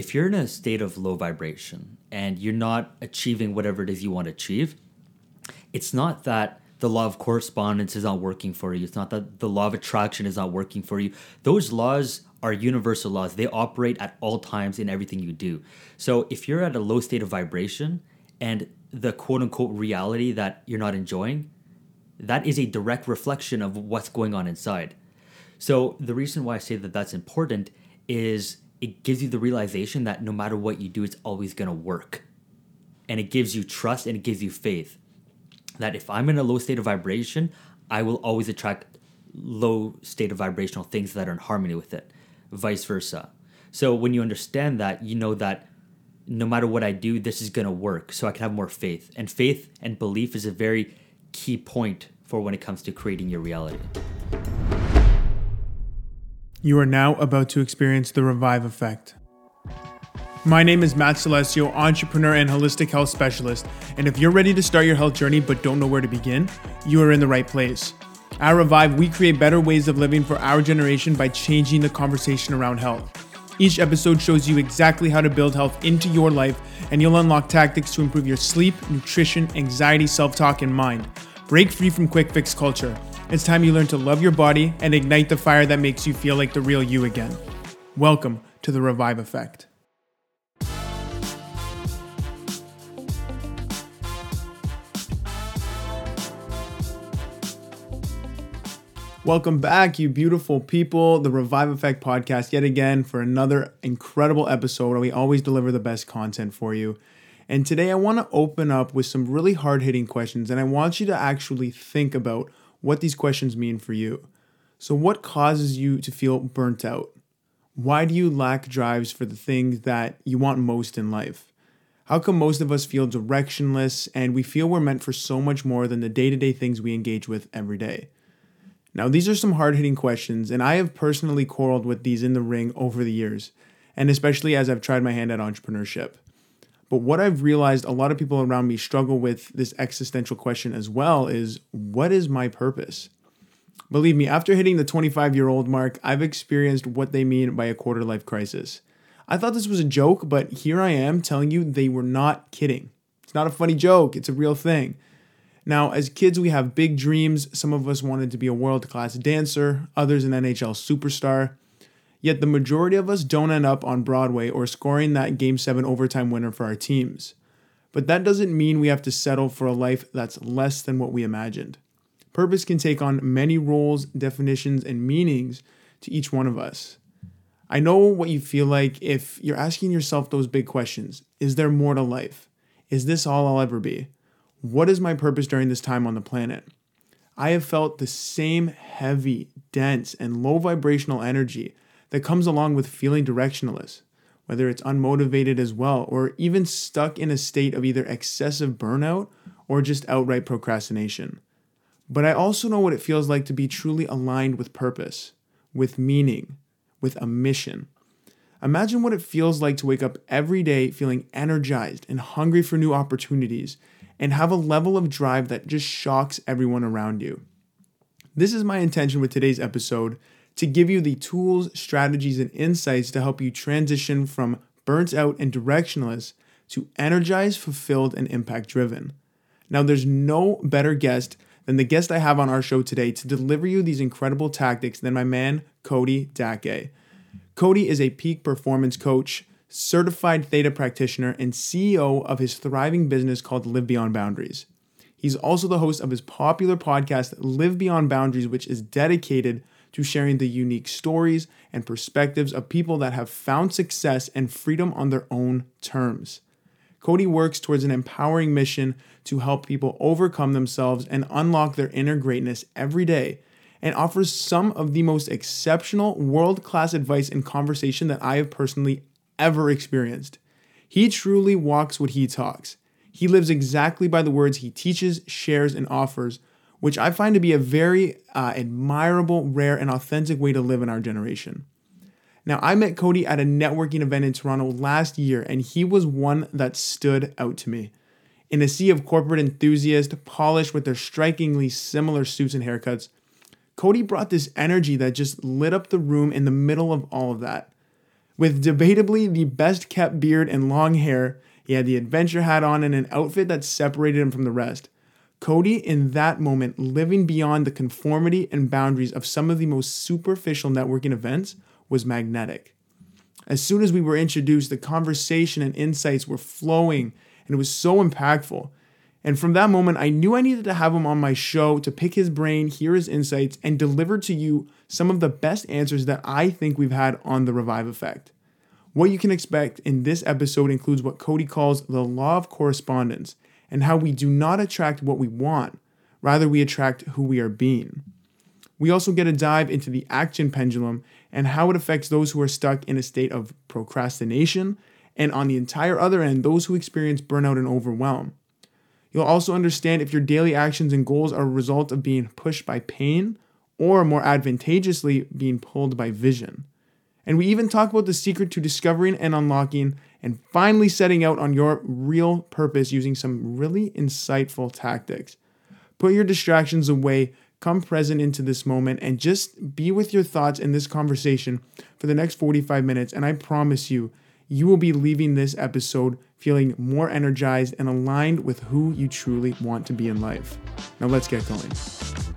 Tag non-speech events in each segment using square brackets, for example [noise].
if you're in a state of low vibration and you're not achieving whatever it is you want to achieve, it's not that the law of correspondence is not working for you. It's not that the law of attraction is not working for you. Those laws are universal laws. They operate at all times in everything you do. So if you're at a low state of vibration and the quote unquote reality that you're not enjoying, that is a direct reflection of what's going on inside. So the reason why I say that that's important is it gives you the realization that no matter what you do, it's always going to work. And it gives you trust and it gives you faith that if I'm in a low state of vibration, I will always attract low state of vibrational things that are in harmony with it, vice versa. So when you understand that, you know that no matter what I do, this is going to work. So I can have more faith. And faith and belief is a very key point for when it comes to creating your reality. You are now about to experience the Revive Effect. My name is Matt Celestio, entrepreneur and holistic health specialist. And if you're ready to start your health journey but don't know where to begin, you are in the right place. At Revive, we create better ways of living for our generation by changing the conversation around health. Each episode shows you exactly how to build health into your life, and you'll unlock tactics to improve your sleep, nutrition, anxiety, self talk, and mind. Break free from quick fix culture it's time you learn to love your body and ignite the fire that makes you feel like the real you again. Welcome to the Revive Effect. Welcome back, you beautiful people. The Revive Effect podcast, yet again, for another incredible episode where we always deliver the best content for you. And today I want to open up with some really hard hitting questions, and I want you to actually think about what these questions mean for you. So, what causes you to feel burnt out? Why do you lack drives for the things that you want most in life? How come most of us feel directionless and we feel we're meant for so much more than the day to day things we engage with every day? Now, these are some hard hitting questions, and I have personally quarreled with these in the ring over the years, and especially as I've tried my hand at entrepreneurship. But what I've realized a lot of people around me struggle with this existential question as well is what is my purpose? Believe me, after hitting the 25 year old mark, I've experienced what they mean by a quarter life crisis. I thought this was a joke, but here I am telling you they were not kidding. It's not a funny joke, it's a real thing. Now, as kids, we have big dreams. Some of us wanted to be a world class dancer, others an NHL superstar. Yet the majority of us don't end up on Broadway or scoring that Game 7 overtime winner for our teams. But that doesn't mean we have to settle for a life that's less than what we imagined. Purpose can take on many roles, definitions, and meanings to each one of us. I know what you feel like if you're asking yourself those big questions Is there more to life? Is this all I'll ever be? What is my purpose during this time on the planet? I have felt the same heavy, dense, and low vibrational energy that comes along with feeling directionless, whether it's unmotivated as well, or even stuck in a state of either excessive burnout or just outright procrastination. But I also know what it feels like to be truly aligned with purpose, with meaning, with a mission. Imagine what it feels like to wake up every day feeling energized and hungry for new opportunities and have a level of drive that just shocks everyone around you. This is my intention with today's episode to give you the tools, strategies, and insights to help you transition from burnt out and directionless to energized, fulfilled, and impact driven. Now, there's no better guest than the guest I have on our show today to deliver you these incredible tactics than my man, Cody Dacquay. Cody is a peak performance coach, certified theta practitioner, and CEO of his thriving business called Live Beyond Boundaries. He's also the host of his popular podcast, Live Beyond Boundaries, which is dedicated to sharing the unique stories and perspectives of people that have found success and freedom on their own terms. Cody works towards an empowering mission to help people overcome themselves and unlock their inner greatness every day and offers some of the most exceptional world class advice and conversation that I have personally ever experienced. He truly walks what he talks. He lives exactly by the words he teaches, shares, and offers, which I find to be a very uh, admirable, rare, and authentic way to live in our generation. Now, I met Cody at a networking event in Toronto last year, and he was one that stood out to me. In a sea of corporate enthusiasts, polished with their strikingly similar suits and haircuts, Cody brought this energy that just lit up the room in the middle of all of that. With debatably the best kept beard and long hair, he had the adventure hat on and an outfit that separated him from the rest. Cody, in that moment, living beyond the conformity and boundaries of some of the most superficial networking events, was magnetic. As soon as we were introduced, the conversation and insights were flowing, and it was so impactful. And from that moment, I knew I needed to have him on my show to pick his brain, hear his insights, and deliver to you some of the best answers that I think we've had on the Revive Effect. What you can expect in this episode includes what Cody calls the law of correspondence and how we do not attract what we want, rather, we attract who we are being. We also get a dive into the action pendulum and how it affects those who are stuck in a state of procrastination, and on the entire other end, those who experience burnout and overwhelm. You'll also understand if your daily actions and goals are a result of being pushed by pain or more advantageously, being pulled by vision. And we even talk about the secret to discovering and unlocking and finally setting out on your real purpose using some really insightful tactics. Put your distractions away, come present into this moment, and just be with your thoughts in this conversation for the next 45 minutes. And I promise you, you will be leaving this episode feeling more energized and aligned with who you truly want to be in life. Now, let's get going.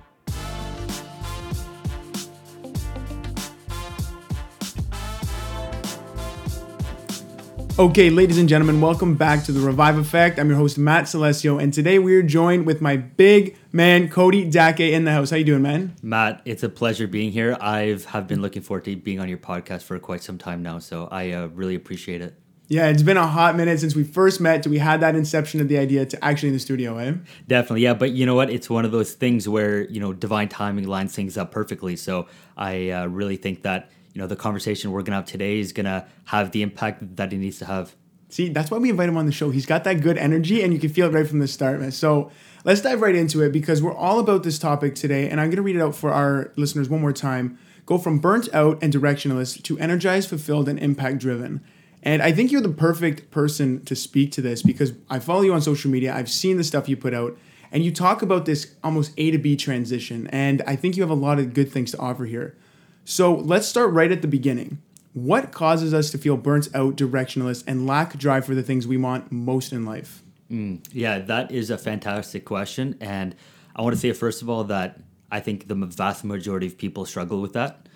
Okay, ladies and gentlemen, welcome back to the Revive Effect. I'm your host Matt Celestio, and today we are joined with my big man Cody Dacquay in the house. How you doing, man? Matt, it's a pleasure being here. I've have been looking forward to being on your podcast for quite some time now, so I uh, really appreciate it. Yeah, it's been a hot minute since we first met. We had that inception of the idea to actually in the studio, eh? Definitely, yeah. But you know what? It's one of those things where you know divine timing lines things up perfectly. So I uh, really think that you know the conversation we're gonna have today is gonna have the impact that it needs to have. See, that's why we invite him on the show. He's got that good energy, and you can feel it right from the start. So let's dive right into it because we're all about this topic today, and I'm gonna read it out for our listeners one more time. Go from burnt out and directionless to energized, fulfilled, and impact driven. And I think you're the perfect person to speak to this because I follow you on social media. I've seen the stuff you put out, and you talk about this almost A to B transition. And I think you have a lot of good things to offer here. So let's start right at the beginning. What causes us to feel burnt out, directionless, and lack drive for the things we want most in life? Mm, yeah, that is a fantastic question. And I want to say, first of all, that I think the vast majority of people struggle with that.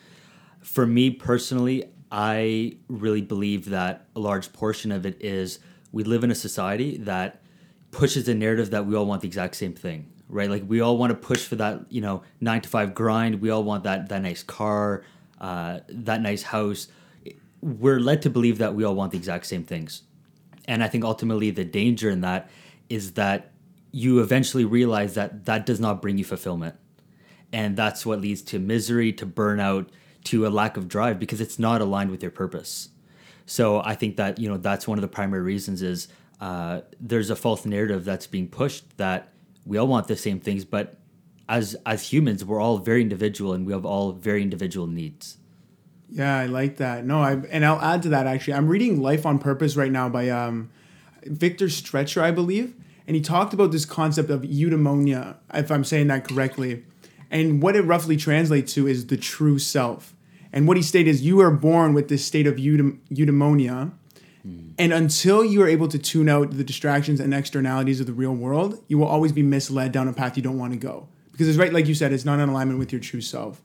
For me personally, I really believe that a large portion of it is we live in a society that pushes the narrative that we all want the exact same thing right? Like we all want to push for that, you know, nine to five grind. We all want that that nice car, uh, that nice house. We're led to believe that we all want the exact same things, and I think ultimately the danger in that is that you eventually realize that that does not bring you fulfillment, and that's what leads to misery, to burnout, to a lack of drive because it's not aligned with your purpose. So I think that you know that's one of the primary reasons is uh, there's a false narrative that's being pushed that we all want the same things, but as as humans, we're all very individual and we have all very individual needs. Yeah, I like that. No, I and I'll add to that actually. I'm reading Life on Purpose right now by um, Victor Strecher, I believe, and he talked about this concept of eudaimonia, if I'm saying that correctly. And what it roughly translates to is the true self. And what he stated is you are born with this state of eudaimonia. And until you are able to tune out the distractions and externalities of the real world, you will always be misled down a path you don't want to go. Because it's right, like you said, it's not in alignment with your true self.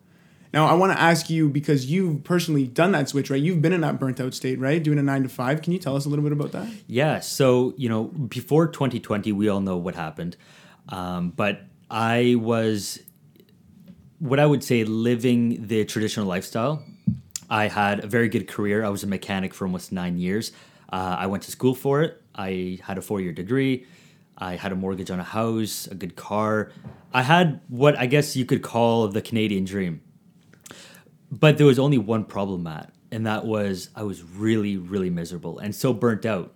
Now, I want to ask you because you've personally done that switch, right? You've been in that burnt out state, right? Doing a nine to five. Can you tell us a little bit about that? Yeah. So, you know, before 2020, we all know what happened. Um, but I was what I would say living the traditional lifestyle I had a very good career. I was a mechanic for almost nine years. Uh, I went to school for it. I had a four year degree. I had a mortgage on a house, a good car. I had what I guess you could call the Canadian dream. But there was only one problem, Matt, and that was I was really, really miserable and so burnt out.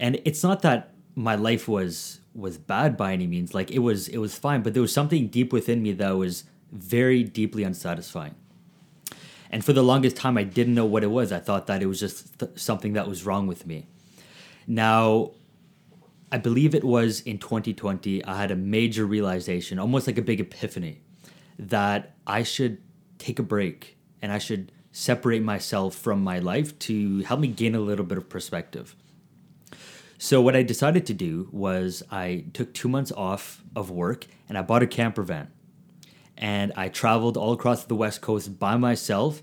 And it's not that my life was was bad by any means. Like it was it was fine, but there was something deep within me that was very deeply unsatisfying. And for the longest time, I didn't know what it was. I thought that it was just th- something that was wrong with me. Now, I believe it was in 2020, I had a major realization, almost like a big epiphany, that I should take a break and I should separate myself from my life to help me gain a little bit of perspective. So what I decided to do was I took 2 months off of work and I bought a camper van. And I traveled all across the west coast by myself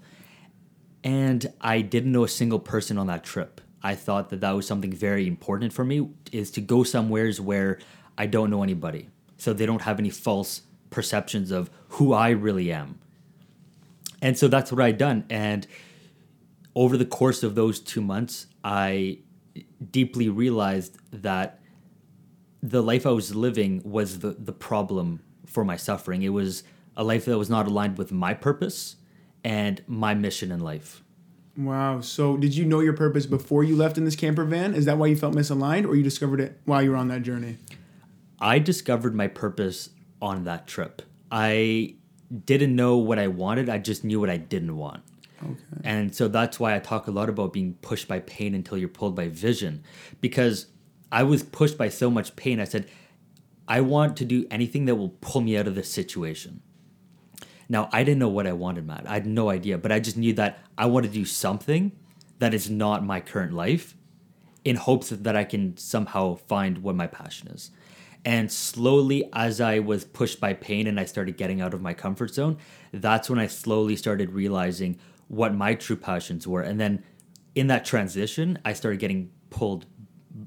and I didn't know a single person on that trip. I thought that that was something very important for me is to go somewheres where I don't know anybody. So they don't have any false perceptions of who I really am. And so that's what I done and over the course of those 2 months I deeply realized that the life I was living was the the problem for my suffering. It was a life that was not aligned with my purpose and my mission in life. Wow. So, did you know your purpose before you left in this camper van? Is that why you felt misaligned, or you discovered it while you were on that journey? I discovered my purpose on that trip. I didn't know what I wanted, I just knew what I didn't want. Okay. And so that's why I talk a lot about being pushed by pain until you're pulled by vision. Because I was pushed by so much pain, I said, I want to do anything that will pull me out of this situation. Now, I didn't know what I wanted, Matt. I had no idea, but I just knew that I want to do something that is not my current life in hopes that I can somehow find what my passion is. And slowly, as I was pushed by pain and I started getting out of my comfort zone, that's when I slowly started realizing what my true passions were. And then in that transition, I started getting pulled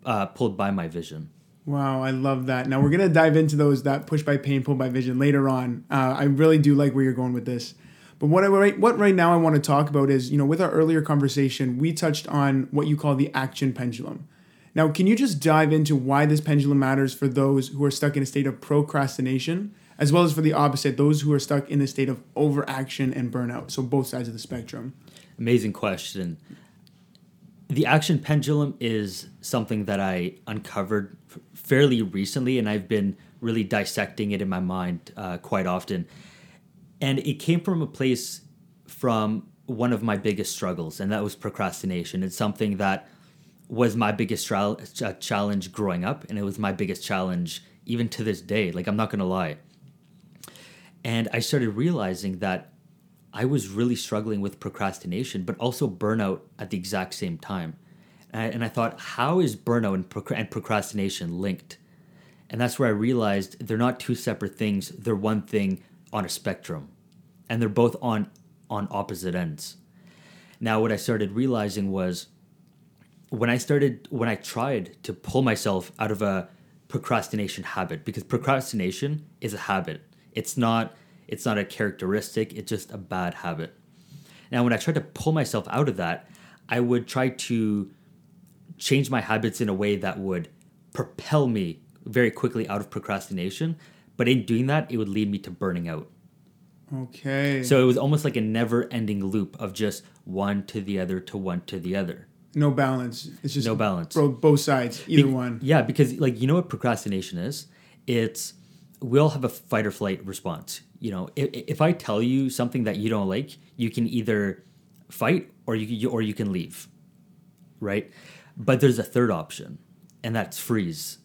uh, pulled by my vision. Wow, I love that. Now we're gonna dive into those that push by pain, pull by vision later on. Uh, I really do like where you're going with this. But what I right, what right now I want to talk about is, you know, with our earlier conversation, we touched on what you call the action pendulum. Now, can you just dive into why this pendulum matters for those who are stuck in a state of procrastination, as well as for the opposite, those who are stuck in the state of overaction and burnout? So both sides of the spectrum. Amazing question. The action pendulum is something that I uncovered fairly recently, and I've been really dissecting it in my mind uh, quite often. And it came from a place from one of my biggest struggles, and that was procrastination. It's something that was my biggest tra- challenge growing up, and it was my biggest challenge even to this day. Like, I'm not gonna lie. And I started realizing that I was really struggling with procrastination, but also burnout at the exact same time. And I, thought, how is burnout and, and procrastination linked? And that's where I realized they're not two separate things. They're one thing on a spectrum, and they're both on on opposite ends. Now, what I started realizing was when I started when I tried to pull myself out of a procrastination habit because procrastination is a habit. It's not it's not a characteristic, it's just a bad habit. Now, when I tried to pull myself out of that, I would try to change my habits in a way that would propel me very quickly out of procrastination. But in doing that, it would lead me to burning out. Okay. So it was almost like a never ending loop of just one to the other to one to the other. No balance. It's just no balance. Bro, both sides, either Be- one. Yeah, because like you know what procrastination is? It's we all have a fight or flight response. You know, if, if I tell you something that you don't like, you can either fight or you or you can leave. Right? But there's a third option, and that's freeze.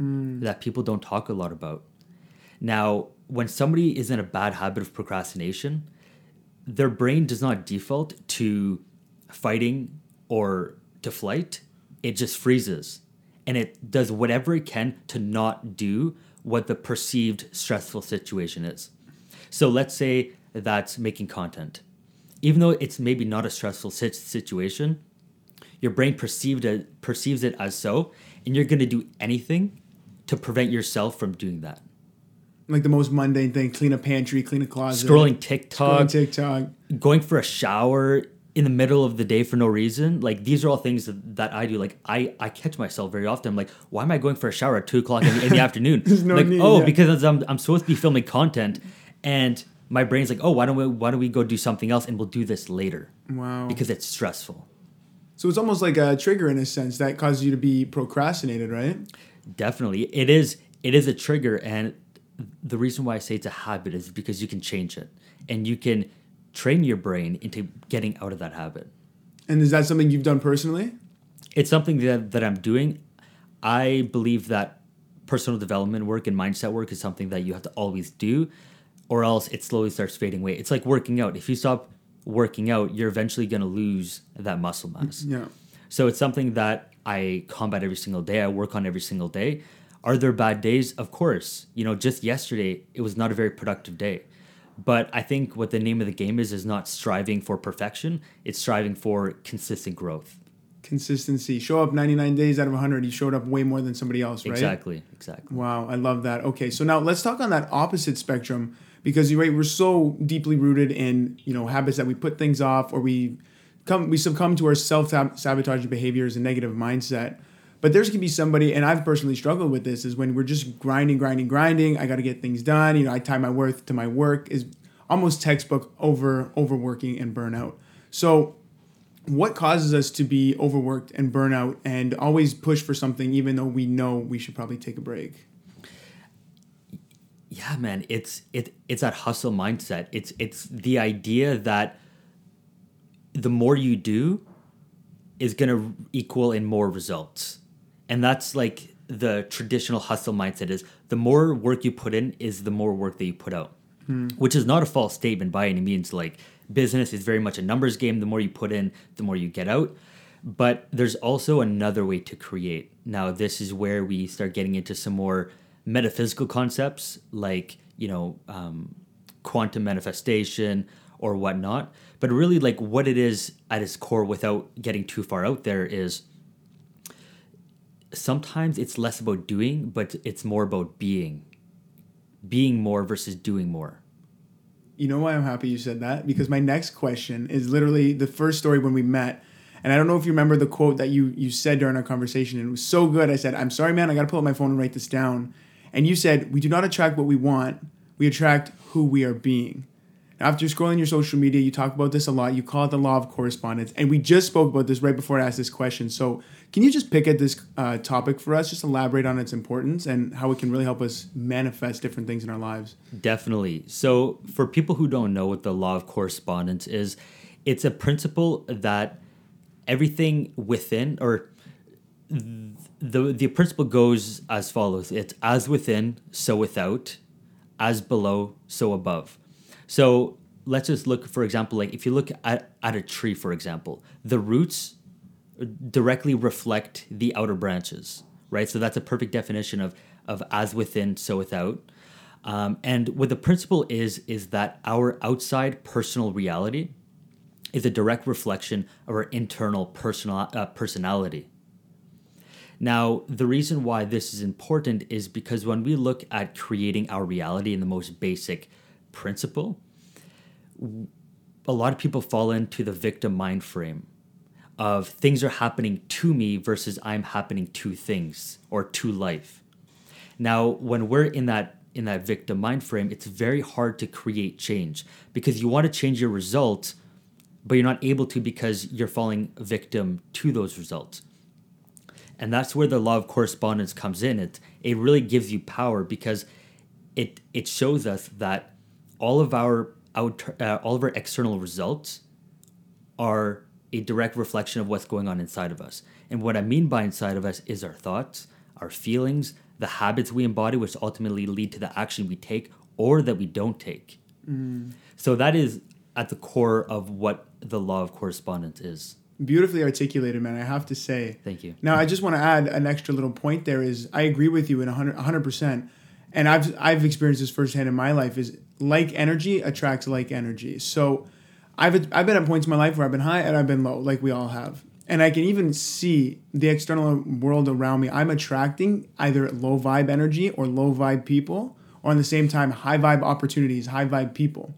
Mm. That people don't talk a lot about. Now, when somebody is in a bad habit of procrastination, their brain does not default to fighting or to flight. It just freezes and it does whatever it can to not do what the perceived stressful situation is. So let's say that's making content. Even though it's maybe not a stressful situation, your brain perceived it, perceives it as so, and you're going to do anything to prevent yourself from doing that. Like the most mundane thing: clean a pantry, clean a closet, scrolling TikTok, scrolling TikTok, going for a shower in the middle of the day for no reason. Like these are all things that, that I do. Like I, I catch myself very often. I'm like, why am I going for a shower at two o'clock in the, in the [laughs] afternoon? no like, need, oh, yeah. because I'm, I'm supposed to be filming content, and my brain's like, oh, why don't we why don't we go do something else and we'll do this later? Wow. Because it's stressful. So it's almost like a trigger in a sense that causes you to be procrastinated, right? Definitely, it is. It is a trigger, and the reason why I say it's a habit is because you can change it, and you can train your brain into getting out of that habit. And is that something you've done personally? It's something that, that I'm doing. I believe that personal development work and mindset work is something that you have to always do, or else it slowly starts fading away. It's like working out. If you stop working out, you're eventually going to lose that muscle mass. Yeah. So it's something that I combat every single day. I work on every single day. Are there bad days? Of course. You know, just yesterday, it was not a very productive day. But I think what the name of the game is is not striving for perfection, it's striving for consistent growth. Consistency. Show up 99 days out of 100. You showed up way more than somebody else, right? Exactly. Exactly. Wow, I love that. Okay, so now let's talk on that opposite spectrum because you're right. We're so deeply rooted in you know habits that we put things off or we come we succumb to our self sabotaging behaviors and negative mindset. But there's gonna be somebody, and I've personally struggled with this, is when we're just grinding, grinding, grinding. I got to get things done. You know, I tie my worth to my work is almost textbook over overworking and burnout. So, what causes us to be overworked and burnout and always push for something, even though we know we should probably take a break? Yeah, man, it's it it's that hustle mindset. It's it's the idea that the more you do is going to equal in more results. And that's like the traditional hustle mindset is the more work you put in is the more work that you put out. Hmm. which is not a false statement by any means. Like business is very much a numbers game. The more you put in the more you get out. But there's also another way to create. Now this is where we start getting into some more metaphysical concepts like you know um, quantum manifestation or whatnot but really like what it is at its core without getting too far out there is sometimes it's less about doing, but it's more about being. Being more versus doing more. You know why I'm happy you said that? Because my next question is literally the first story when we met. And I don't know if you remember the quote that you you said during our conversation. And it was so good. I said, I'm sorry, man, I gotta pull up my phone and write this down. And you said, We do not attract what we want, we attract who we are being. After scrolling your social media, you talk about this a lot. You call it the law of correspondence. And we just spoke about this right before I asked this question. So, can you just pick at this uh, topic for us, just elaborate on its importance and how it can really help us manifest different things in our lives? Definitely. So, for people who don't know what the law of correspondence is, it's a principle that everything within, or the, the principle goes as follows it's as within, so without, as below, so above. So let's just look, for example, like if you look at, at a tree, for example, the roots directly reflect the outer branches, right? So that's a perfect definition of, of as within, so without. Um, and what the principle is, is that our outside personal reality is a direct reflection of our internal personal uh, personality. Now, the reason why this is important is because when we look at creating our reality in the most basic principle, a lot of people fall into the victim mind frame of things are happening to me versus I'm happening to things or to life. Now, when we're in that in that victim mind frame, it's very hard to create change because you want to change your results, but you're not able to because you're falling victim to those results. And that's where the law of correspondence comes in. It it really gives you power because it it shows us that all of our out, uh, all of our external results are a direct reflection of what's going on inside of us. And what I mean by inside of us is our thoughts, our feelings, the habits we embody, which ultimately lead to the action we take or that we don't take. Mm. So that is at the core of what the law of correspondence is. Beautifully articulated, man. I have to say. Thank you. Now, I just want to add an extra little point there is I agree with you in 100, 100% and I've I've experienced this firsthand in my life is like energy attracts like energy. So I've I've been at points in my life where I've been high and I've been low, like we all have. And I can even see the external world around me. I'm attracting either low vibe energy or low vibe people, or at the same time, high vibe opportunities, high vibe people.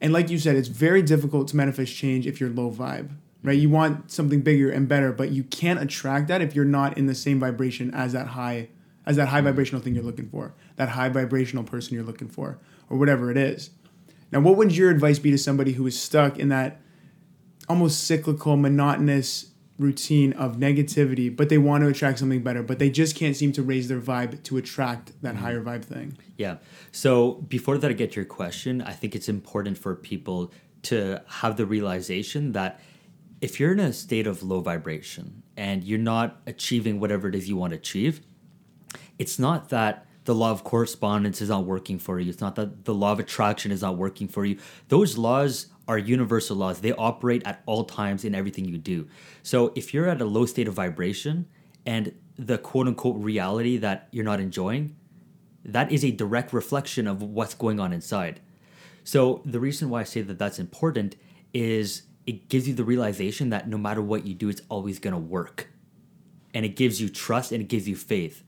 And like you said, it's very difficult to manifest change if you're low vibe, right? You want something bigger and better, but you can't attract that if you're not in the same vibration as that high as that high vibrational thing you're looking for, that high vibrational person you're looking for, or whatever it is. Now, what would your advice be to somebody who is stuck in that almost cyclical, monotonous routine of negativity, but they want to attract something better, but they just can't seem to raise their vibe to attract that mm-hmm. higher vibe thing? Yeah. So, before that, I get your question, I think it's important for people to have the realization that if you're in a state of low vibration and you're not achieving whatever it is you want to achieve, it's not that the law of correspondence is not working for you. It's not that the law of attraction is not working for you. Those laws are universal laws. They operate at all times in everything you do. So if you're at a low state of vibration and the quote unquote reality that you're not enjoying, that is a direct reflection of what's going on inside. So the reason why I say that that's important is it gives you the realization that no matter what you do, it's always going to work. And it gives you trust and it gives you faith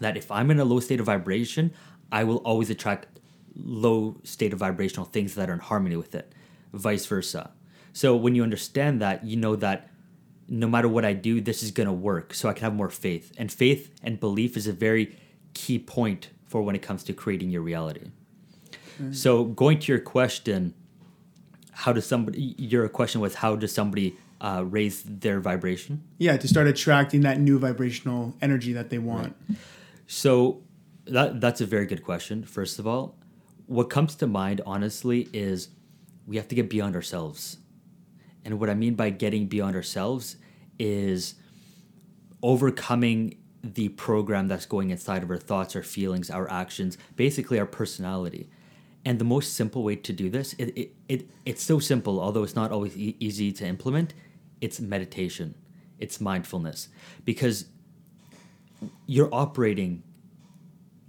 that if I'm in a low state of vibration, I will always attract low state of vibrational things that are in harmony with it, vice versa. So when you understand that, you know that no matter what I do, this is going to work. So I can have more faith. And faith and belief is a very key point for when it comes to creating your reality. Mm-hmm. So going to your question, how does somebody, your question was, how does somebody uh, raise their vibration? Yeah, to start attracting that new vibrational energy that they want. Right. So that that's a very good question. First of all, what comes to mind honestly is we have to get beyond ourselves. And what I mean by getting beyond ourselves is overcoming the program that's going inside of our thoughts, our feelings, our actions, basically our personality. And the most simple way to do this, it, it, it it's so simple, although it's not always e- easy to implement, it's meditation. It's mindfulness. Because you're operating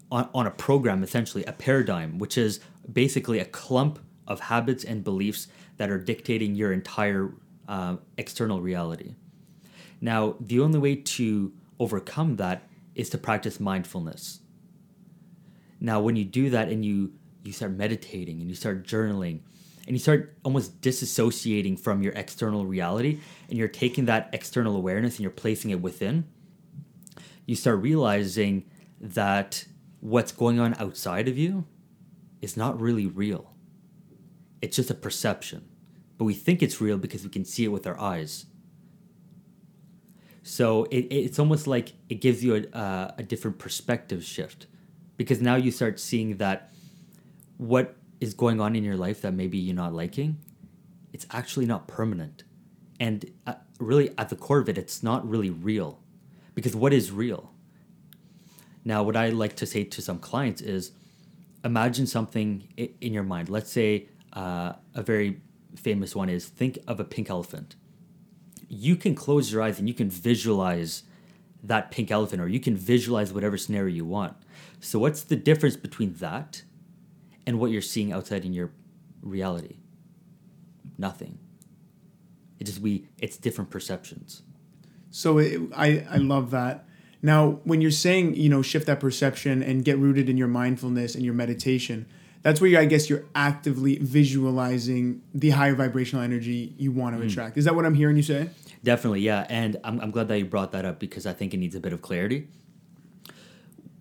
on, on a program, essentially, a paradigm, which is basically a clump of habits and beliefs that are dictating your entire uh, external reality. Now, the only way to overcome that is to practice mindfulness. Now, when you do that and you you start meditating and you start journaling and you start almost disassociating from your external reality and you're taking that external awareness and you're placing it within, you start realizing that what's going on outside of you is not really real. It's just a perception. But we think it's real because we can see it with our eyes. So it, it's almost like it gives you a, a different perspective shift because now you start seeing that what is going on in your life that maybe you're not liking, it's actually not permanent. And uh, really, at the core of it, it's not really real. Because what is real? Now, what I like to say to some clients is imagine something in your mind. Let's say uh, a very famous one is think of a pink elephant. You can close your eyes and you can visualize that pink elephant, or you can visualize whatever scenario you want. So, what's the difference between that and what you're seeing outside in your reality? Nothing. It just we it's different perceptions. So it, I I love that. Now, when you're saying, you know, shift that perception and get rooted in your mindfulness and your meditation, that's where you, I guess you're actively visualizing the higher vibrational energy you want to mm. attract. Is that what I'm hearing you say? Definitely, yeah. And I'm, I'm glad that you brought that up because I think it needs a bit of clarity.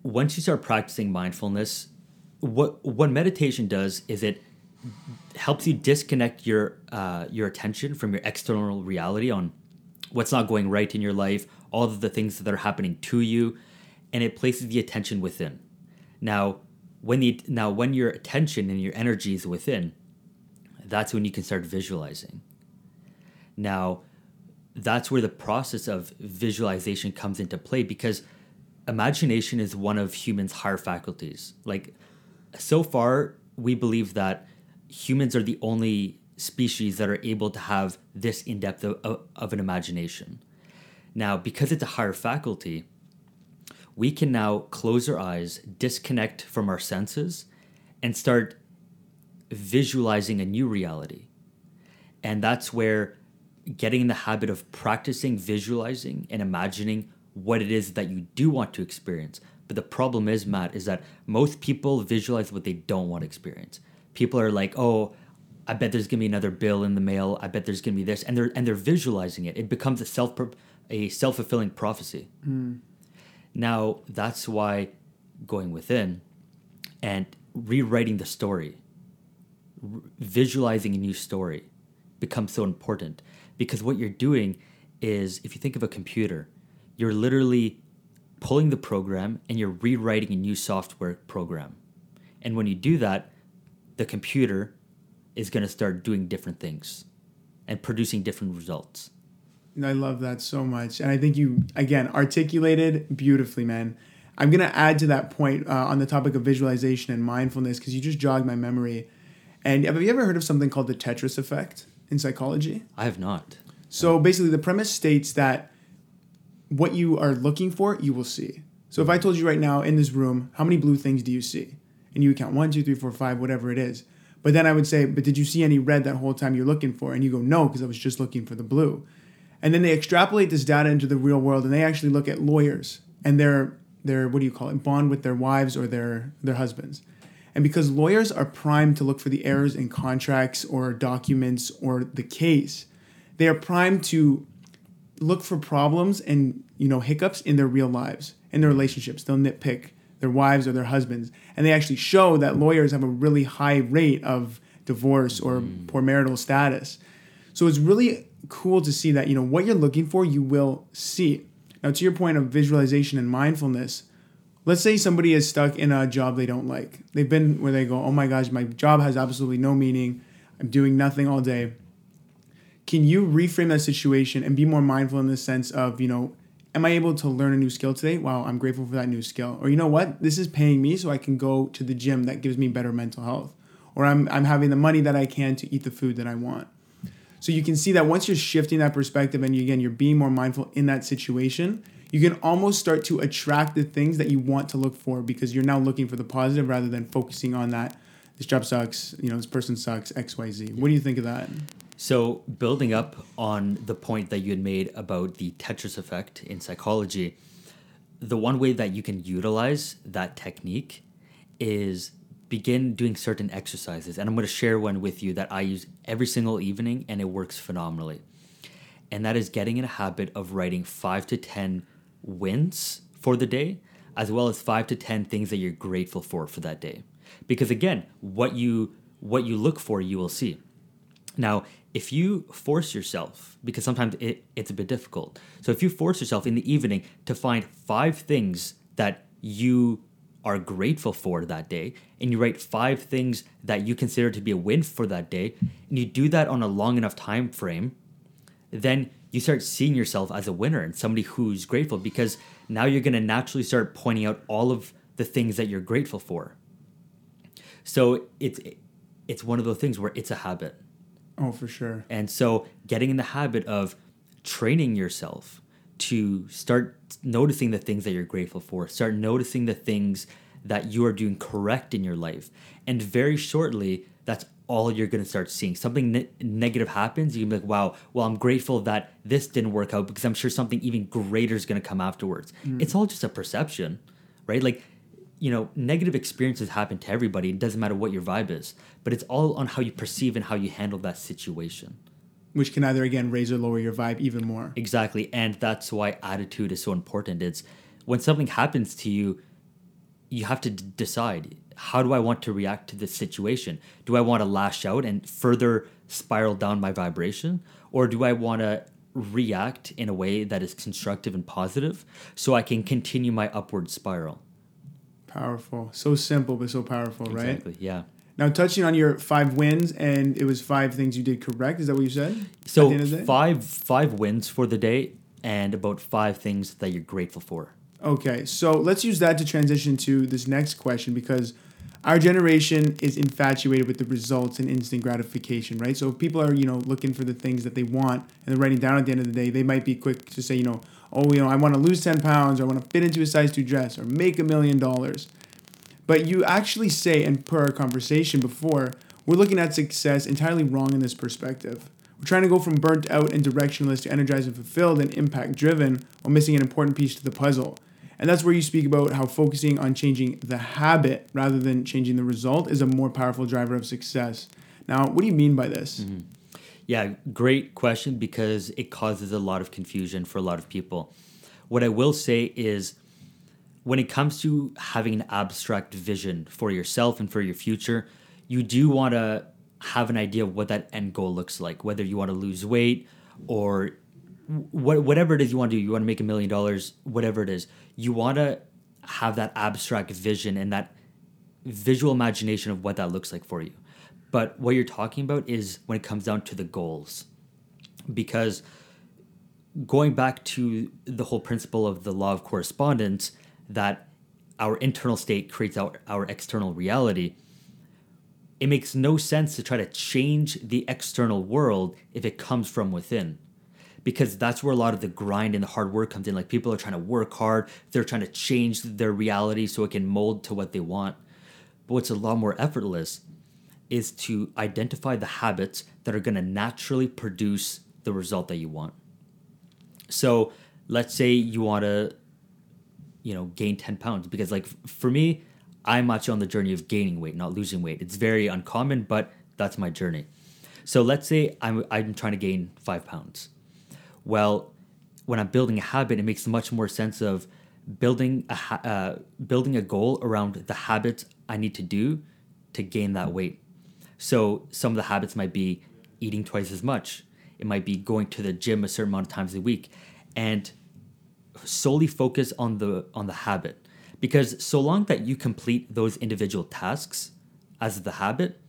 Once you start practicing mindfulness, what what meditation does is it helps you disconnect your uh, your attention from your external reality on what's not going right in your life all of the things that are happening to you, and it places the attention within. Now, when the now when your attention and your energy is within, that's when you can start visualizing. Now, that's where the process of visualization comes into play because imagination is one of humans' higher faculties. Like so far, we believe that humans are the only species that are able to have this in depth of, of, an imagination. Now, because it's a higher faculty, we can now close our eyes, disconnect from our senses, and start visualizing a new reality. And that's where getting in the habit of practicing visualizing and imagining what it is that you do want to experience. But the problem is, Matt, is that most people visualize what they don't want to experience. People are like, oh, I bet there's gonna be another bill in the mail. I bet there's gonna be this, and they're and they're visualizing it. It becomes a self a self fulfilling prophecy. Mm. Now, that's why going within and rewriting the story, r- visualizing a new story becomes so important because what you're doing is if you think of a computer, you're literally pulling the program and you're rewriting a new software program. And when you do that, the computer is going to start doing different things and producing different results. I love that so much. And I think you, again, articulated beautifully, man. I'm going to add to that point uh, on the topic of visualization and mindfulness because you just jogged my memory. And have you ever heard of something called the Tetris effect in psychology? I have not. So basically, the premise states that what you are looking for, you will see. So if I told you right now in this room, how many blue things do you see? And you would count one, two, three, four, five, whatever it is. But then I would say, but did you see any red that whole time you're looking for? And you go, no, because I was just looking for the blue. And then they extrapolate this data into the real world and they actually look at lawyers and their their what do you call it, bond with their wives or their their husbands. And because lawyers are primed to look for the errors in contracts or documents or the case, they are primed to look for problems and you know hiccups in their real lives, in their relationships. They'll nitpick their wives or their husbands, and they actually show that lawyers have a really high rate of divorce or mm. poor marital status. So it's really cool to see that you know what you're looking for, you will see. Now, to your point of visualization and mindfulness, let's say somebody is stuck in a job they don't like. They've been where they go, oh my gosh, my job has absolutely no meaning. I'm doing nothing all day can you reframe that situation and be more mindful in the sense of you know am i able to learn a new skill today? Wow i'm grateful for that new skill. Or you know what? This is paying me so i can go to the gym that gives me better mental health. Or i'm, I'm having the money that i can to eat the food that i want. So you can see that once you're shifting that perspective and you, again you're being more mindful in that situation you can almost start to attract the things that you want to look for because you're now looking for the positive rather than focusing on that this job sucks you know this person sucks xyz what do you think of that so, building up on the point that you had made about the Tetris effect in psychology, the one way that you can utilize that technique is begin doing certain exercises. And I'm going to share one with you that I use every single evening and it works phenomenally. And that is getting in a habit of writing five to 10 wins for the day, as well as five to 10 things that you're grateful for for that day. Because again, what you what you look for, you will see. Now, if you force yourself, because sometimes it, it's a bit difficult, so if you force yourself in the evening to find five things that you are grateful for that day, and you write five things that you consider to be a win for that day, and you do that on a long enough time frame, then you start seeing yourself as a winner and somebody who's grateful because now you're going to naturally start pointing out all of the things that you're grateful for. So it's it's one of those things where it's a habit Oh, for sure. And so getting in the habit of training yourself to start noticing the things that you're grateful for, start noticing the things that you are doing correct in your life. And very shortly, that's all you're going to start seeing. Something ne- negative happens, you can be like, wow, well, I'm grateful that this didn't work out because I'm sure something even greater is going to come afterwards. Mm. It's all just a perception, right? Like you know, negative experiences happen to everybody. It doesn't matter what your vibe is, but it's all on how you perceive and how you handle that situation. Which can either again raise or lower your vibe even more. Exactly, and that's why attitude is so important. It's when something happens to you, you have to d- decide how do I want to react to this situation? Do I want to lash out and further spiral down my vibration, or do I want to react in a way that is constructive and positive so I can continue my upward spiral? Powerful. So simple, but so powerful, exactly, right? Exactly, yeah. Now, touching on your five wins, and it was five things you did correct. Is that what you said? So five five wins for the day, and about five things that you're grateful for. Okay, so let's use that to transition to this next question because our generation is infatuated with the results and instant gratification, right? So if people are, you know, looking for the things that they want and they're writing down at the end of the day, they might be quick to say, you know, oh, you know, I want to lose 10 pounds or I want to fit into a size 2 dress or make a million dollars. But you actually say, and per our conversation before, we're looking at success entirely wrong in this perspective. We're trying to go from burnt out and directionless to energized and fulfilled and impact driven while missing an important piece to the puzzle. And that's where you speak about how focusing on changing the habit rather than changing the result is a more powerful driver of success. Now, what do you mean by this? Mm-hmm. Yeah, great question because it causes a lot of confusion for a lot of people. What I will say is when it comes to having an abstract vision for yourself and for your future, you do want to have an idea of what that end goal looks like, whether you want to lose weight or what, whatever it is you want to do, you want to make a million dollars, whatever it is, you want to have that abstract vision and that visual imagination of what that looks like for you. But what you're talking about is when it comes down to the goals. Because going back to the whole principle of the law of correspondence, that our internal state creates our, our external reality, it makes no sense to try to change the external world if it comes from within. Because that's where a lot of the grind and the hard work comes in. Like people are trying to work hard, they're trying to change their reality so it can mold to what they want. But what's a lot more effortless is to identify the habits that are going to naturally produce the result that you want. So let's say you want to, you know, gain 10 pounds because like for me, I'm actually on the journey of gaining weight, not losing weight. It's very uncommon, but that's my journey. So let's say I'm, I'm trying to gain five pounds. Well, when I'm building a habit, it makes much more sense of building a ha- uh, building a goal around the habits I need to do to gain that weight. So some of the habits might be eating twice as much. It might be going to the gym a certain amount of times a week, and solely focus on the on the habit because so long that you complete those individual tasks as the habit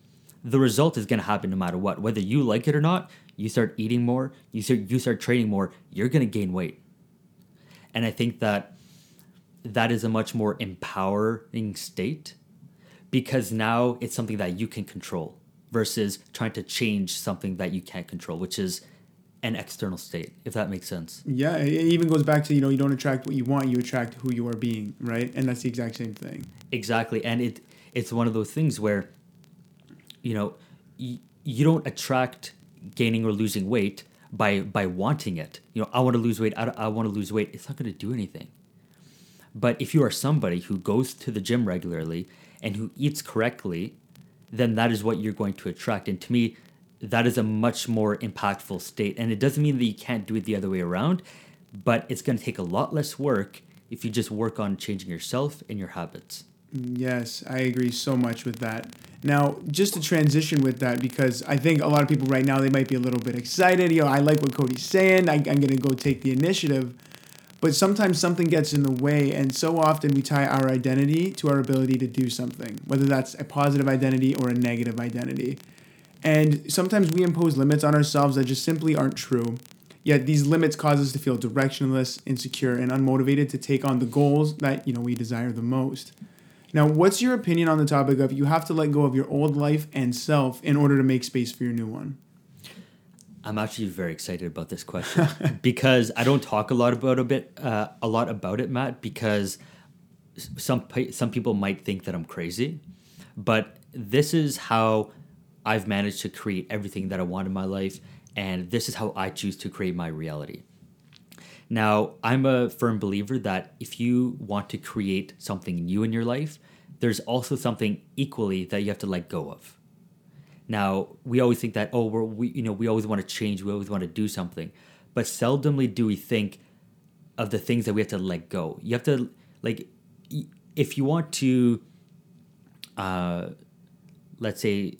the result is going to happen no matter what whether you like it or not you start eating more you start you start training more you're going to gain weight and i think that that is a much more empowering state because now it's something that you can control versus trying to change something that you can't control which is an external state, if that makes sense. Yeah, it even goes back to you know you don't attract what you want, you attract who you are being, right? And that's the exact same thing. Exactly, and it it's one of those things where, you know, y- you don't attract gaining or losing weight by by wanting it. You know, I want to lose weight. I, I want to lose weight. It's not going to do anything. But if you are somebody who goes to the gym regularly and who eats correctly, then that is what you're going to attract. And to me, that is a much more impactful state. And it doesn't mean that you can't do it the other way around, but it's going to take a lot less work if you just work on changing yourself and your habits. Mm, yes, I agree so much with that. Now, just to transition with that, because I think a lot of people right now they might be a little bit excited. You know, I like what Cody's saying. I, I'm going to go take the initiative, but sometimes something gets in the way, and so often we tie our identity to our ability to do something, whether that's a positive identity or a negative identity. And sometimes we impose limits on ourselves that just simply aren't true. Yet these limits cause us to feel directionless, insecure, and unmotivated to take on the goals that you know we desire the most. Now, what's your opinion on the topic of you have to let go of your old life and self in order to make space for your new one? I'm actually very excited about this question [laughs] because I don't talk a lot about a bit uh, a lot about it, Matt. Because some some people might think that I'm crazy, but this is how I've managed to create everything that I want in my life, and this is how I choose to create my reality. Now, I'm a firm believer that if you want to create something new in your life, there's also something equally that you have to let go of. Now, we always think that oh, we're, we you know we always want to change, we always want to do something, but seldomly do we think of the things that we have to let go. You have to like if you want to, uh, let's say,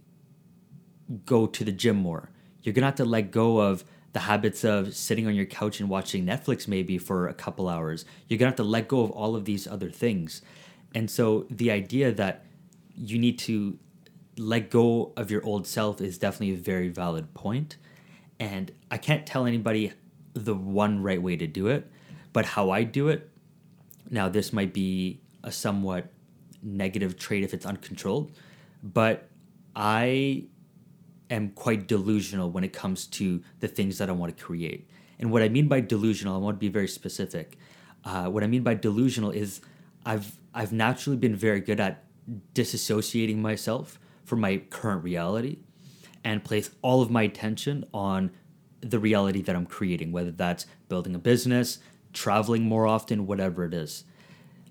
go to the gym more. You're gonna have to let go of the habits of sitting on your couch and watching Netflix maybe for a couple hours. You're gonna have to let go of all of these other things. And so the idea that you need to let go of your old self is definitely a very valid point. And I can't tell anybody the one right way to do it, but how I do it. Now, this might be a somewhat negative trait if it's uncontrolled, but I am quite delusional when it comes to the things that I want to create. And what I mean by delusional, I want to be very specific. Uh, what I mean by delusional is I've I've naturally been very good at disassociating myself from my current reality and place all of my attention on the reality that I'm creating, whether that's building a business, traveling more often, whatever it is.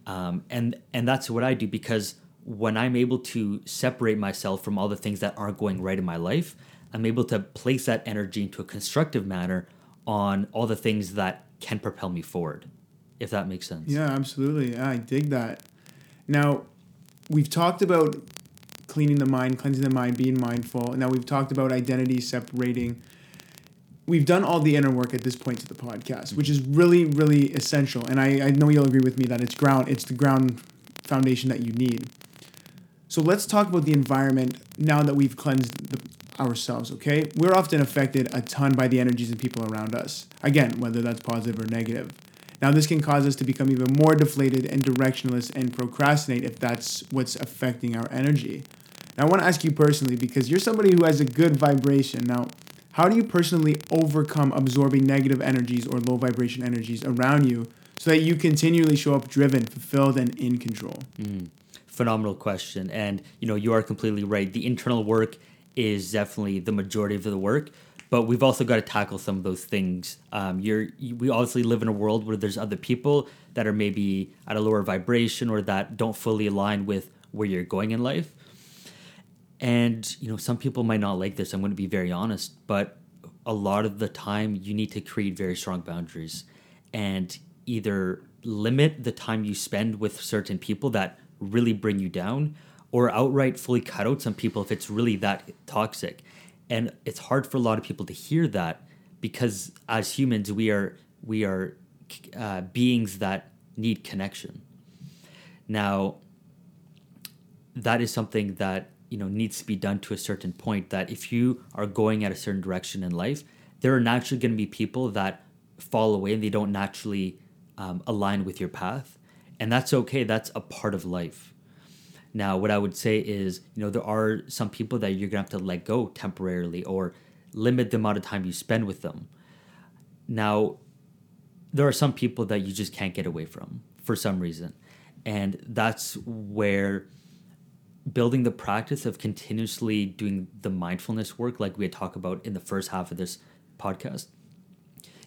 Um, and and that's what I do because when I'm able to separate myself from all the things that aren't going right in my life, I'm able to place that energy into a constructive manner on all the things that can propel me forward, if that makes sense. Yeah, absolutely. I dig that. Now, we've talked about cleaning the mind, cleansing the mind, being mindful. Now, we've talked about identity separating. We've done all the inner work at this point to the podcast, which is really, really essential. And I, I know you'll agree with me that it's ground, it's the ground foundation that you need. So let's talk about the environment now that we've cleansed the, ourselves, okay? We're often affected a ton by the energies and people around us. Again, whether that's positive or negative. Now, this can cause us to become even more deflated and directionless and procrastinate if that's what's affecting our energy. Now, I want to ask you personally because you're somebody who has a good vibration. Now, how do you personally overcome absorbing negative energies or low vibration energies around you so that you continually show up driven, fulfilled, and in control? Mm, phenomenal question. And, you know, you are completely right. The internal work is definitely the majority of the work but we've also got to tackle some of those things. Um, you're we obviously live in a world where there's other people that are maybe at a lower vibration or that don't fully align with where you're going in life. And you know, some people might not like this. I'm going to be very honest, but a lot of the time you need to create very strong boundaries and either limit the time you spend with certain people that really bring you down or outright fully cut out some people if it's really that toxic. And it's hard for a lot of people to hear that because as humans we are we are uh, beings that need connection. Now that is something that you know needs to be done to a certain point that if you are going at a certain direction in life there are naturally going to be people that fall away and they don't naturally um, align with your path and that's okay that's a part of life now, what I would say is, you know, there are some people that you're gonna have to let go temporarily or limit the amount of time you spend with them. Now, there are some people that you just can't get away from for some reason. And that's where building the practice of continuously doing the mindfulness work, like we had talked about in the first half of this podcast,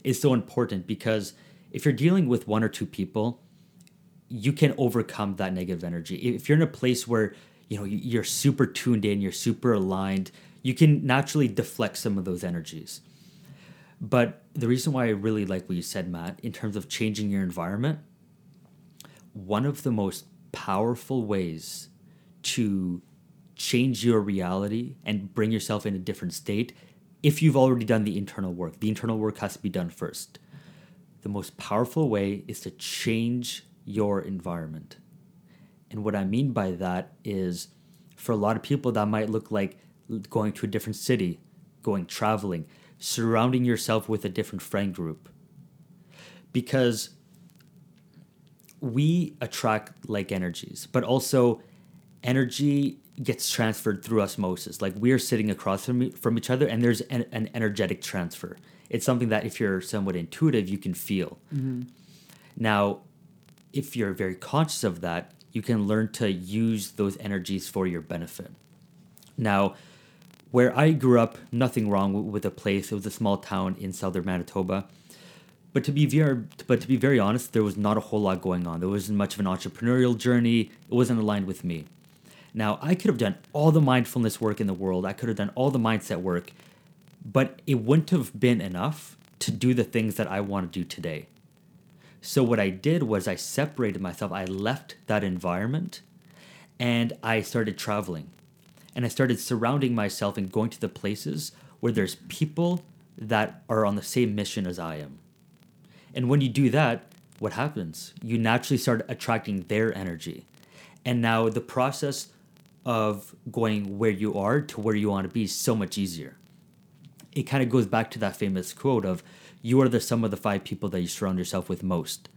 is so important because if you're dealing with one or two people you can overcome that negative energy. If you're in a place where you know you're super tuned in, you're super aligned, you can naturally deflect some of those energies. But the reason why I really like what you said, Matt, in terms of changing your environment, one of the most powerful ways to change your reality and bring yourself in a different state if you've already done the internal work. The internal work has to be done first. The most powerful way is to change your environment. And what I mean by that is for a lot of people, that might look like going to a different city, going traveling, surrounding yourself with a different friend group. Because we attract like energies, but also energy gets transferred through osmosis. Like we are sitting across from, from each other, and there's an, an energetic transfer. It's something that if you're somewhat intuitive, you can feel. Mm-hmm. Now, if you're very conscious of that, you can learn to use those energies for your benefit. Now, where I grew up, nothing wrong with the place. It was a small town in southern Manitoba. But to be very, but to be very honest, there was not a whole lot going on. There wasn't much of an entrepreneurial journey. It wasn't aligned with me. Now, I could have done all the mindfulness work in the world. I could have done all the mindset work, but it wouldn't have been enough to do the things that I want to do today. So what I did was I separated myself. I left that environment and I started traveling. And I started surrounding myself and going to the places where there's people that are on the same mission as I am. And when you do that, what happens? You naturally start attracting their energy. And now the process of going where you are to where you want to be is so much easier. It kind of goes back to that famous quote of you are the sum of the five people that you surround yourself with most.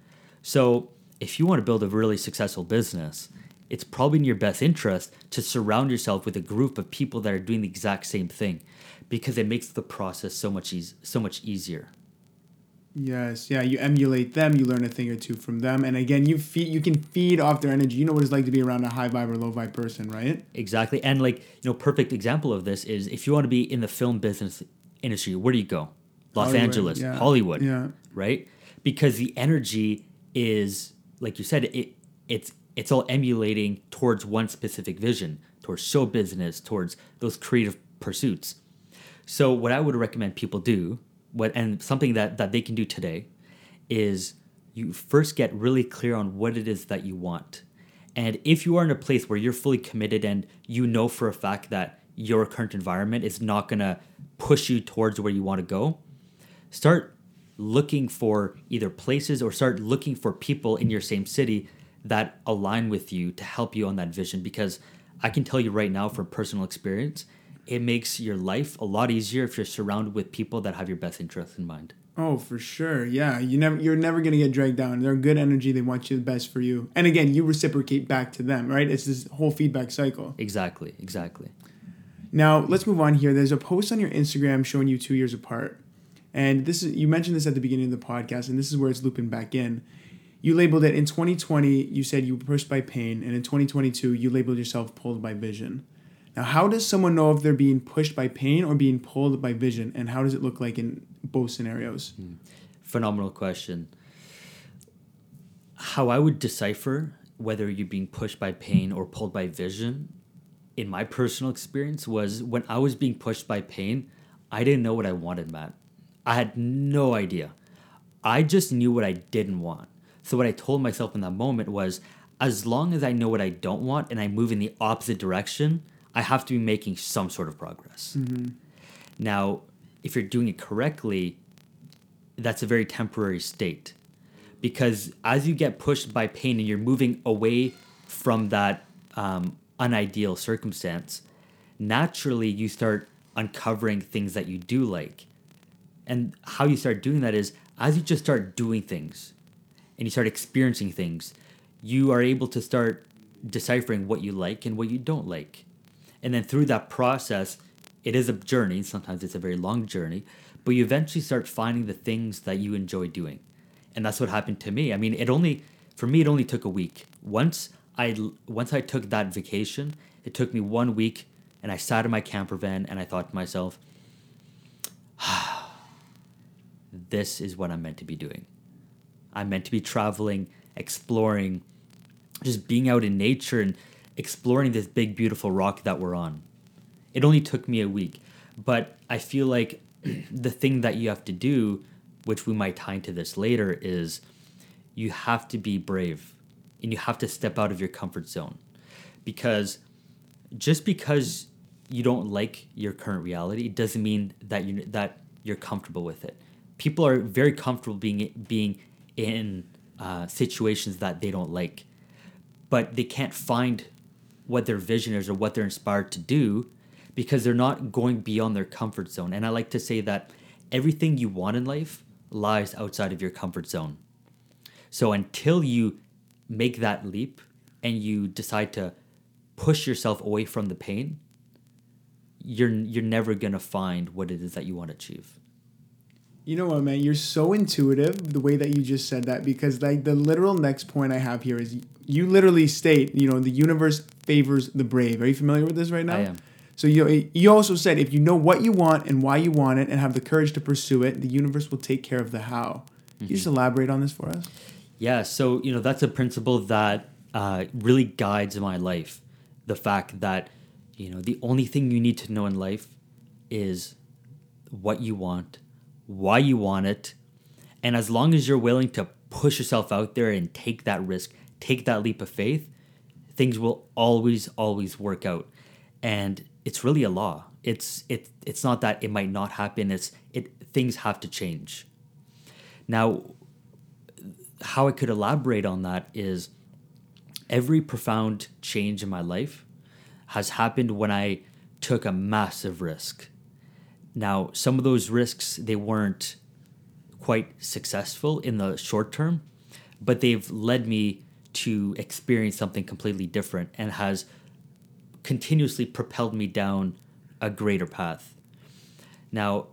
So, if you want to build a really successful business, it's probably in your best interest to surround yourself with a group of people that are doing the exact same thing because it makes the process so much so much easier. Yes, yeah, you emulate them, you learn a thing or two from them, and again, you feed, you can feed off their energy. You know what it's like to be around a high vibe or low vibe person, right? Exactly, and like you know, perfect example of this is if you want to be in the film business industry, where do you go? Los Hollywood, Angeles, yeah. Hollywood, yeah. right? Because the energy is, like you said, it it's it's all emulating towards one specific vision, towards show business, towards those creative pursuits. So what I would recommend people do, what and something that that they can do today, is you first get really clear on what it is that you want. And if you are in a place where you're fully committed and you know for a fact that your current environment is not going to push you towards where you want to go, start looking for either places or start looking for people in your same city that align with you to help you on that vision because I can tell you right now from personal experience, it makes your life a lot easier if you're surrounded with people that have your best interests in mind. Oh, for sure. Yeah, you never you're never gonna get dragged down. They're good energy. They want you the best for you. And again, you reciprocate back to them, right? It's this whole feedback cycle. Exactly, exactly. Now let's move on here. There's a post on your Instagram showing you two years apart, and this is you mentioned this at the beginning of the podcast, and this is where it's looping back in. You labeled it in 2020. You said you were pushed by pain, and in 2022 you labeled yourself pulled by vision. Now, how does someone know if they're being pushed by pain or being pulled by vision, and how does it look like in both scenarios? Hmm. Phenomenal question. How I would decipher whether you're being pushed by pain or pulled by vision, in my personal experience, was when I was being pushed by pain, I didn't know what I wanted, Matt. I had no idea. I just knew what I didn't want. So, what I told myself in that moment was as long as I know what I don't want and I move in the opposite direction, I have to be making some sort of progress. Now, if you're doing it correctly, that's a very temporary state. Because as you get pushed by pain and you're moving away from that um, unideal circumstance, naturally you start uncovering things that you do like. And how you start doing that is as you just start doing things and you start experiencing things, you are able to start deciphering what you like and what you don't like. And then through that process, it is a journey. Sometimes it's a very long journey, but you eventually start finding the things that you enjoy doing. And that's what happened to me. I mean, it only, for me, it only took a week. Once I, once I took that vacation, it took me one week and I sat in my camper van and I thought to myself, this is what I'm meant to be doing. I'm meant to be traveling, exploring, just being out in nature and exploring this big, beautiful rock that we're on. It only took me a week, but I feel like [clears throat] the thing that you have to do, which we might tie into this later, is you have to be brave and you have to step out of your comfort zone because just because you don't like your current reality doesn't mean that you that you're comfortable with it. People are very comfortable being being in uh, situations that they don't like, but they can't find what their vision is or what they're inspired to do because they're not going beyond their comfort zone. And I like to say that everything you want in life lies outside of your comfort zone. So until you make that leap and you decide to push yourself away from the pain, you're you're never gonna find what it is that you want to achieve. You know what, man? You're so intuitive the way that you just said that because like the literal next point I have here is you literally state, you know, the universe favors the brave. Are you familiar with this right now? I am. So you you also said if you know what you want and why you want it and have the courage to pursue it, the universe will take care of the how. Can you just elaborate on this for us? Yeah, so you know that's a principle that uh, really guides my life. The fact that you know the only thing you need to know in life is what you want, why you want it, and as long as you're willing to push yourself out there and take that risk, take that leap of faith, things will always always work out. And it's really a law. It's it it's not that it might not happen. It's it things have to change. Now, how I could elaborate on that is every profound change in my life has happened when I took a massive risk. Now, some of those risks they weren't quite successful in the short term, but they've led me to experience something completely different and has continuously propelled me down a greater path. Now,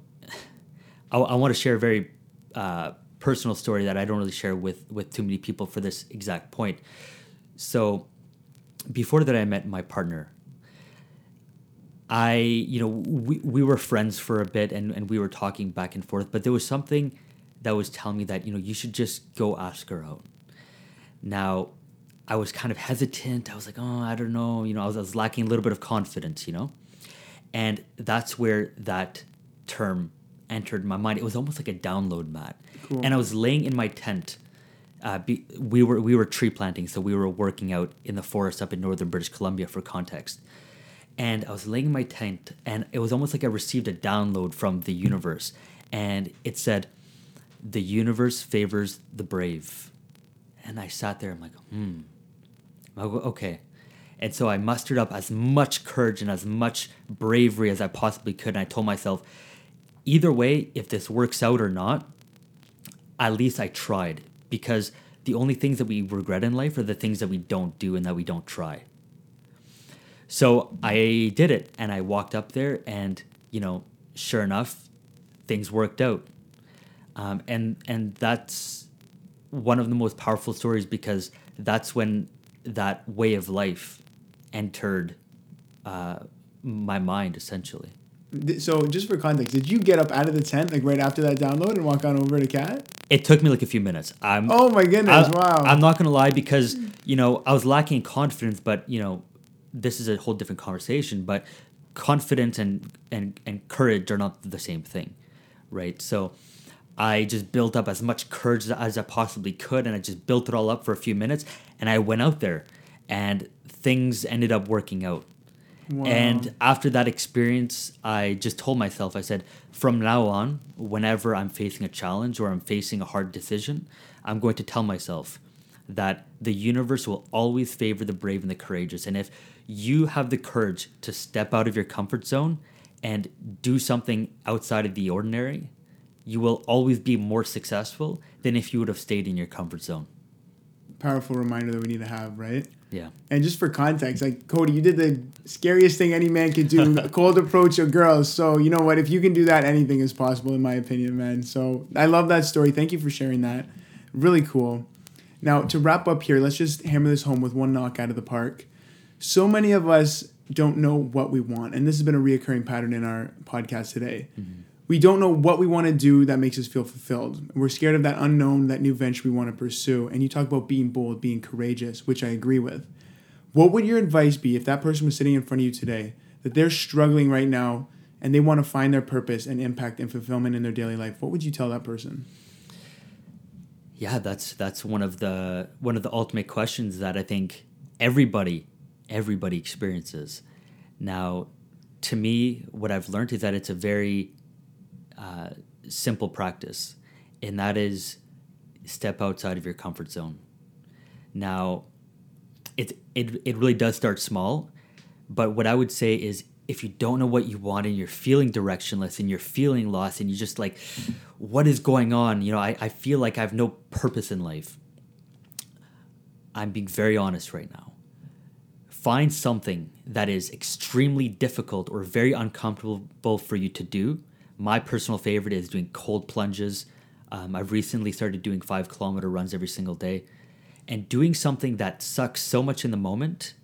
I, I want to share a very uh, personal story that I don't really share with with too many people for this exact point. So, before that, I met my partner. I, you know, we, we were friends for a bit and, and we were talking back and forth, but there was something that was telling me that, you know, you should just go ask her out. Now, I was kind of hesitant. I was like, oh, I don't know. You know, I was, I was lacking a little bit of confidence, you know? And that's where that term entered my mind. It was almost like a download Matt. Cool. And I was laying in my tent. Uh, be, we were we were tree planting, so we were working out in the forest up in northern British Columbia for context. And I was laying in my tent, and it was almost like I received a download from the universe, and it said, "The universe favors the brave." And I sat there. I'm like, hmm. Okay. And so I mustered up as much courage and as much bravery as I possibly could. And I told myself, either way, if this works out or not, at least I tried because the only things that we regret in life are the things that we don't do and that we don't try. So I did it and I walked up there and, you know, sure enough, things worked out. Um, and and that's one of the most powerful stories because that's when that way of life entered uh, my mind essentially. So just for context, did you get up out of the tent like right after that download and walk on over to Cat? It took me like a few minutes. I'm Oh my goodness! I, wow. I'm not gonna lie because you know I was lacking confidence, but you know this is a whole different conversation. But confidence and and and courage are not the same thing, right? So I just built up as much courage as I possibly could, and I just built it all up for a few minutes, and I went out there, and things ended up working out. Wow. And after that experience, I just told myself, I said, from now on, whenever I'm facing a challenge or I'm facing a hard decision, I'm going to tell myself that the universe will always favor the brave and the courageous. And if you have the courage to step out of your comfort zone and do something outside of the ordinary, you will always be more successful than if you would have stayed in your comfort zone. Powerful reminder that we need to have, right? Yeah. And just for context, like Cody, you did the scariest thing any man could do, [laughs] cold approach a girl. So you know what? If you can do that, anything is possible, in my opinion, man. So I love that story. Thank you for sharing that. Really cool. Now to wrap up here, let's just hammer this home with one knock out of the park. So many of us don't know what we want, and this has been a reoccurring pattern in our podcast today. Mm-hmm. We don't know what we want to do that makes us feel fulfilled. We're scared of that unknown, that new venture we want to pursue. And you talk about being bold, being courageous, which I agree with. What would your advice be if that person was sitting in front of you today, that they're struggling right now and they want to find their purpose and impact and fulfillment in their daily life? What would you tell that person? Yeah, that's that's one of the one of the ultimate questions that I think everybody everybody experiences. Now, to me, what I've learned is that it's a very uh, simple practice, and that is step outside of your comfort zone. Now, it it it really does start small, but what I would say is if you don't know what you want and you're feeling directionless and you're feeling lost and you're just like what is going on you know I, I feel like i have no purpose in life i'm being very honest right now find something that is extremely difficult or very uncomfortable for you to do my personal favorite is doing cold plunges um, i've recently started doing five kilometer runs every single day and doing something that sucks so much in the moment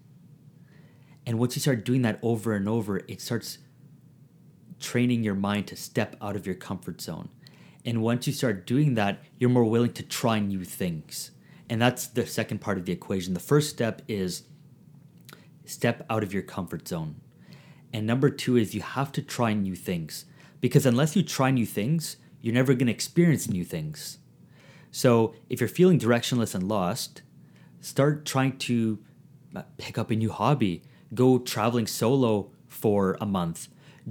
and once you start doing that over and over, it starts training your mind to step out of your comfort zone. And once you start doing that, you're more willing to try new things. And that's the second part of the equation. The first step is step out of your comfort zone. And number two is you have to try new things. Because unless you try new things, you're never going to experience new things. So if you're feeling directionless and lost, start trying to uh, pick up a new hobby go traveling solo for a month.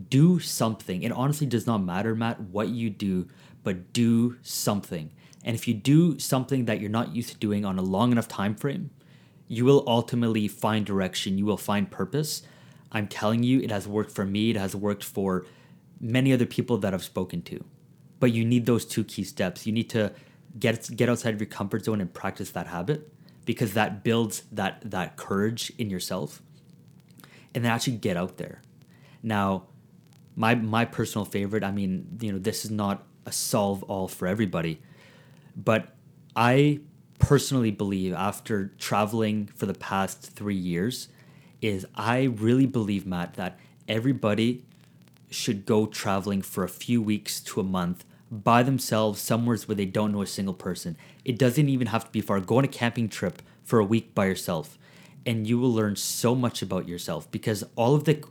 Do something. It honestly does not matter, Matt, what you do, but do something. And if you do something that you're not used to doing on a long enough time frame, you will ultimately find direction. You will find purpose. I'm telling you, it has worked for me. It has worked for many other people that I've spoken to. But you need those two key steps. You need to get get outside of your comfort zone and practice that habit because that builds that that courage in yourself and then actually get out there. Now, my my personal favorite, I mean, you know, this is not a solve all for everybody, but I personally believe after traveling for the past 3 years is I really believe Matt that everybody should go traveling for a few weeks to a month by themselves somewhere where they don't know a single person. It doesn't even have to be far. Go on a camping trip for a week by yourself and you will learn so much about yourself because all of the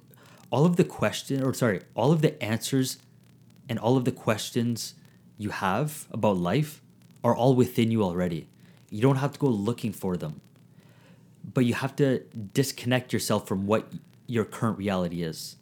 all of the question or sorry all of the answers and all of the questions you have about life are all within you already you don't have to go looking for them but you have to disconnect yourself from what your current reality is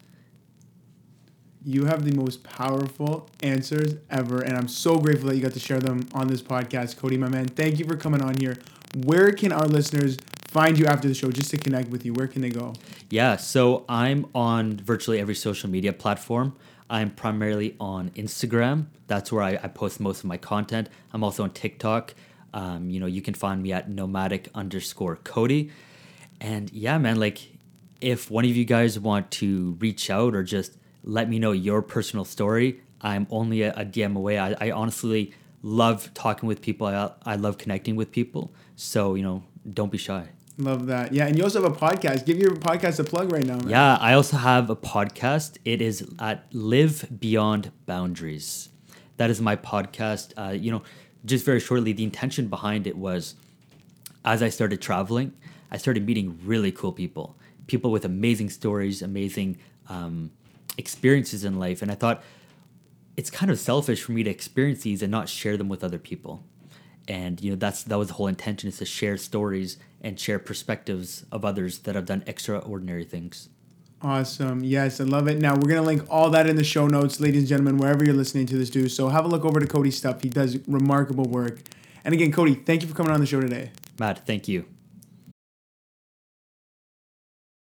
You have the most powerful answers ever, and I'm so grateful that you got to share them on this podcast. Cody, my man, thank you for coming on here. Where can our listeners find you after the show just to connect with you? Where can they go? Yeah, so I'm on virtually every social media platform. I'm primarily on Instagram. That's where I, I post most of my content. I'm also on TikTok. Um, you know, you can find me at nomadic underscore Cody. And yeah, man, like if one of you guys want to reach out or just let me know your personal story, I'm only a, a DM away. I, I honestly love talking with people. I, I love connecting with people. So, you know, don't be shy. Love that. Yeah, and you also have a podcast. Give your podcast a plug right now. Man. Yeah, I also have a podcast. It is at Live Beyond Boundaries. That is my podcast. Uh, you know, just very shortly, the intention behind it was as I started traveling, I started meeting really cool people, people with amazing stories, amazing um, experiences in life. And I thought it's kind of selfish for me to experience these and not share them with other people. And you know that's that was the whole intention is to share stories and share perspectives of others that have done extraordinary things. Awesome. Yes, I love it. Now, we're going to link all that in the show notes, ladies and gentlemen, wherever you're listening to this, dude. So have a look over to Cody's stuff. He does remarkable work. And again, Cody, thank you for coming on the show today. Matt, thank you.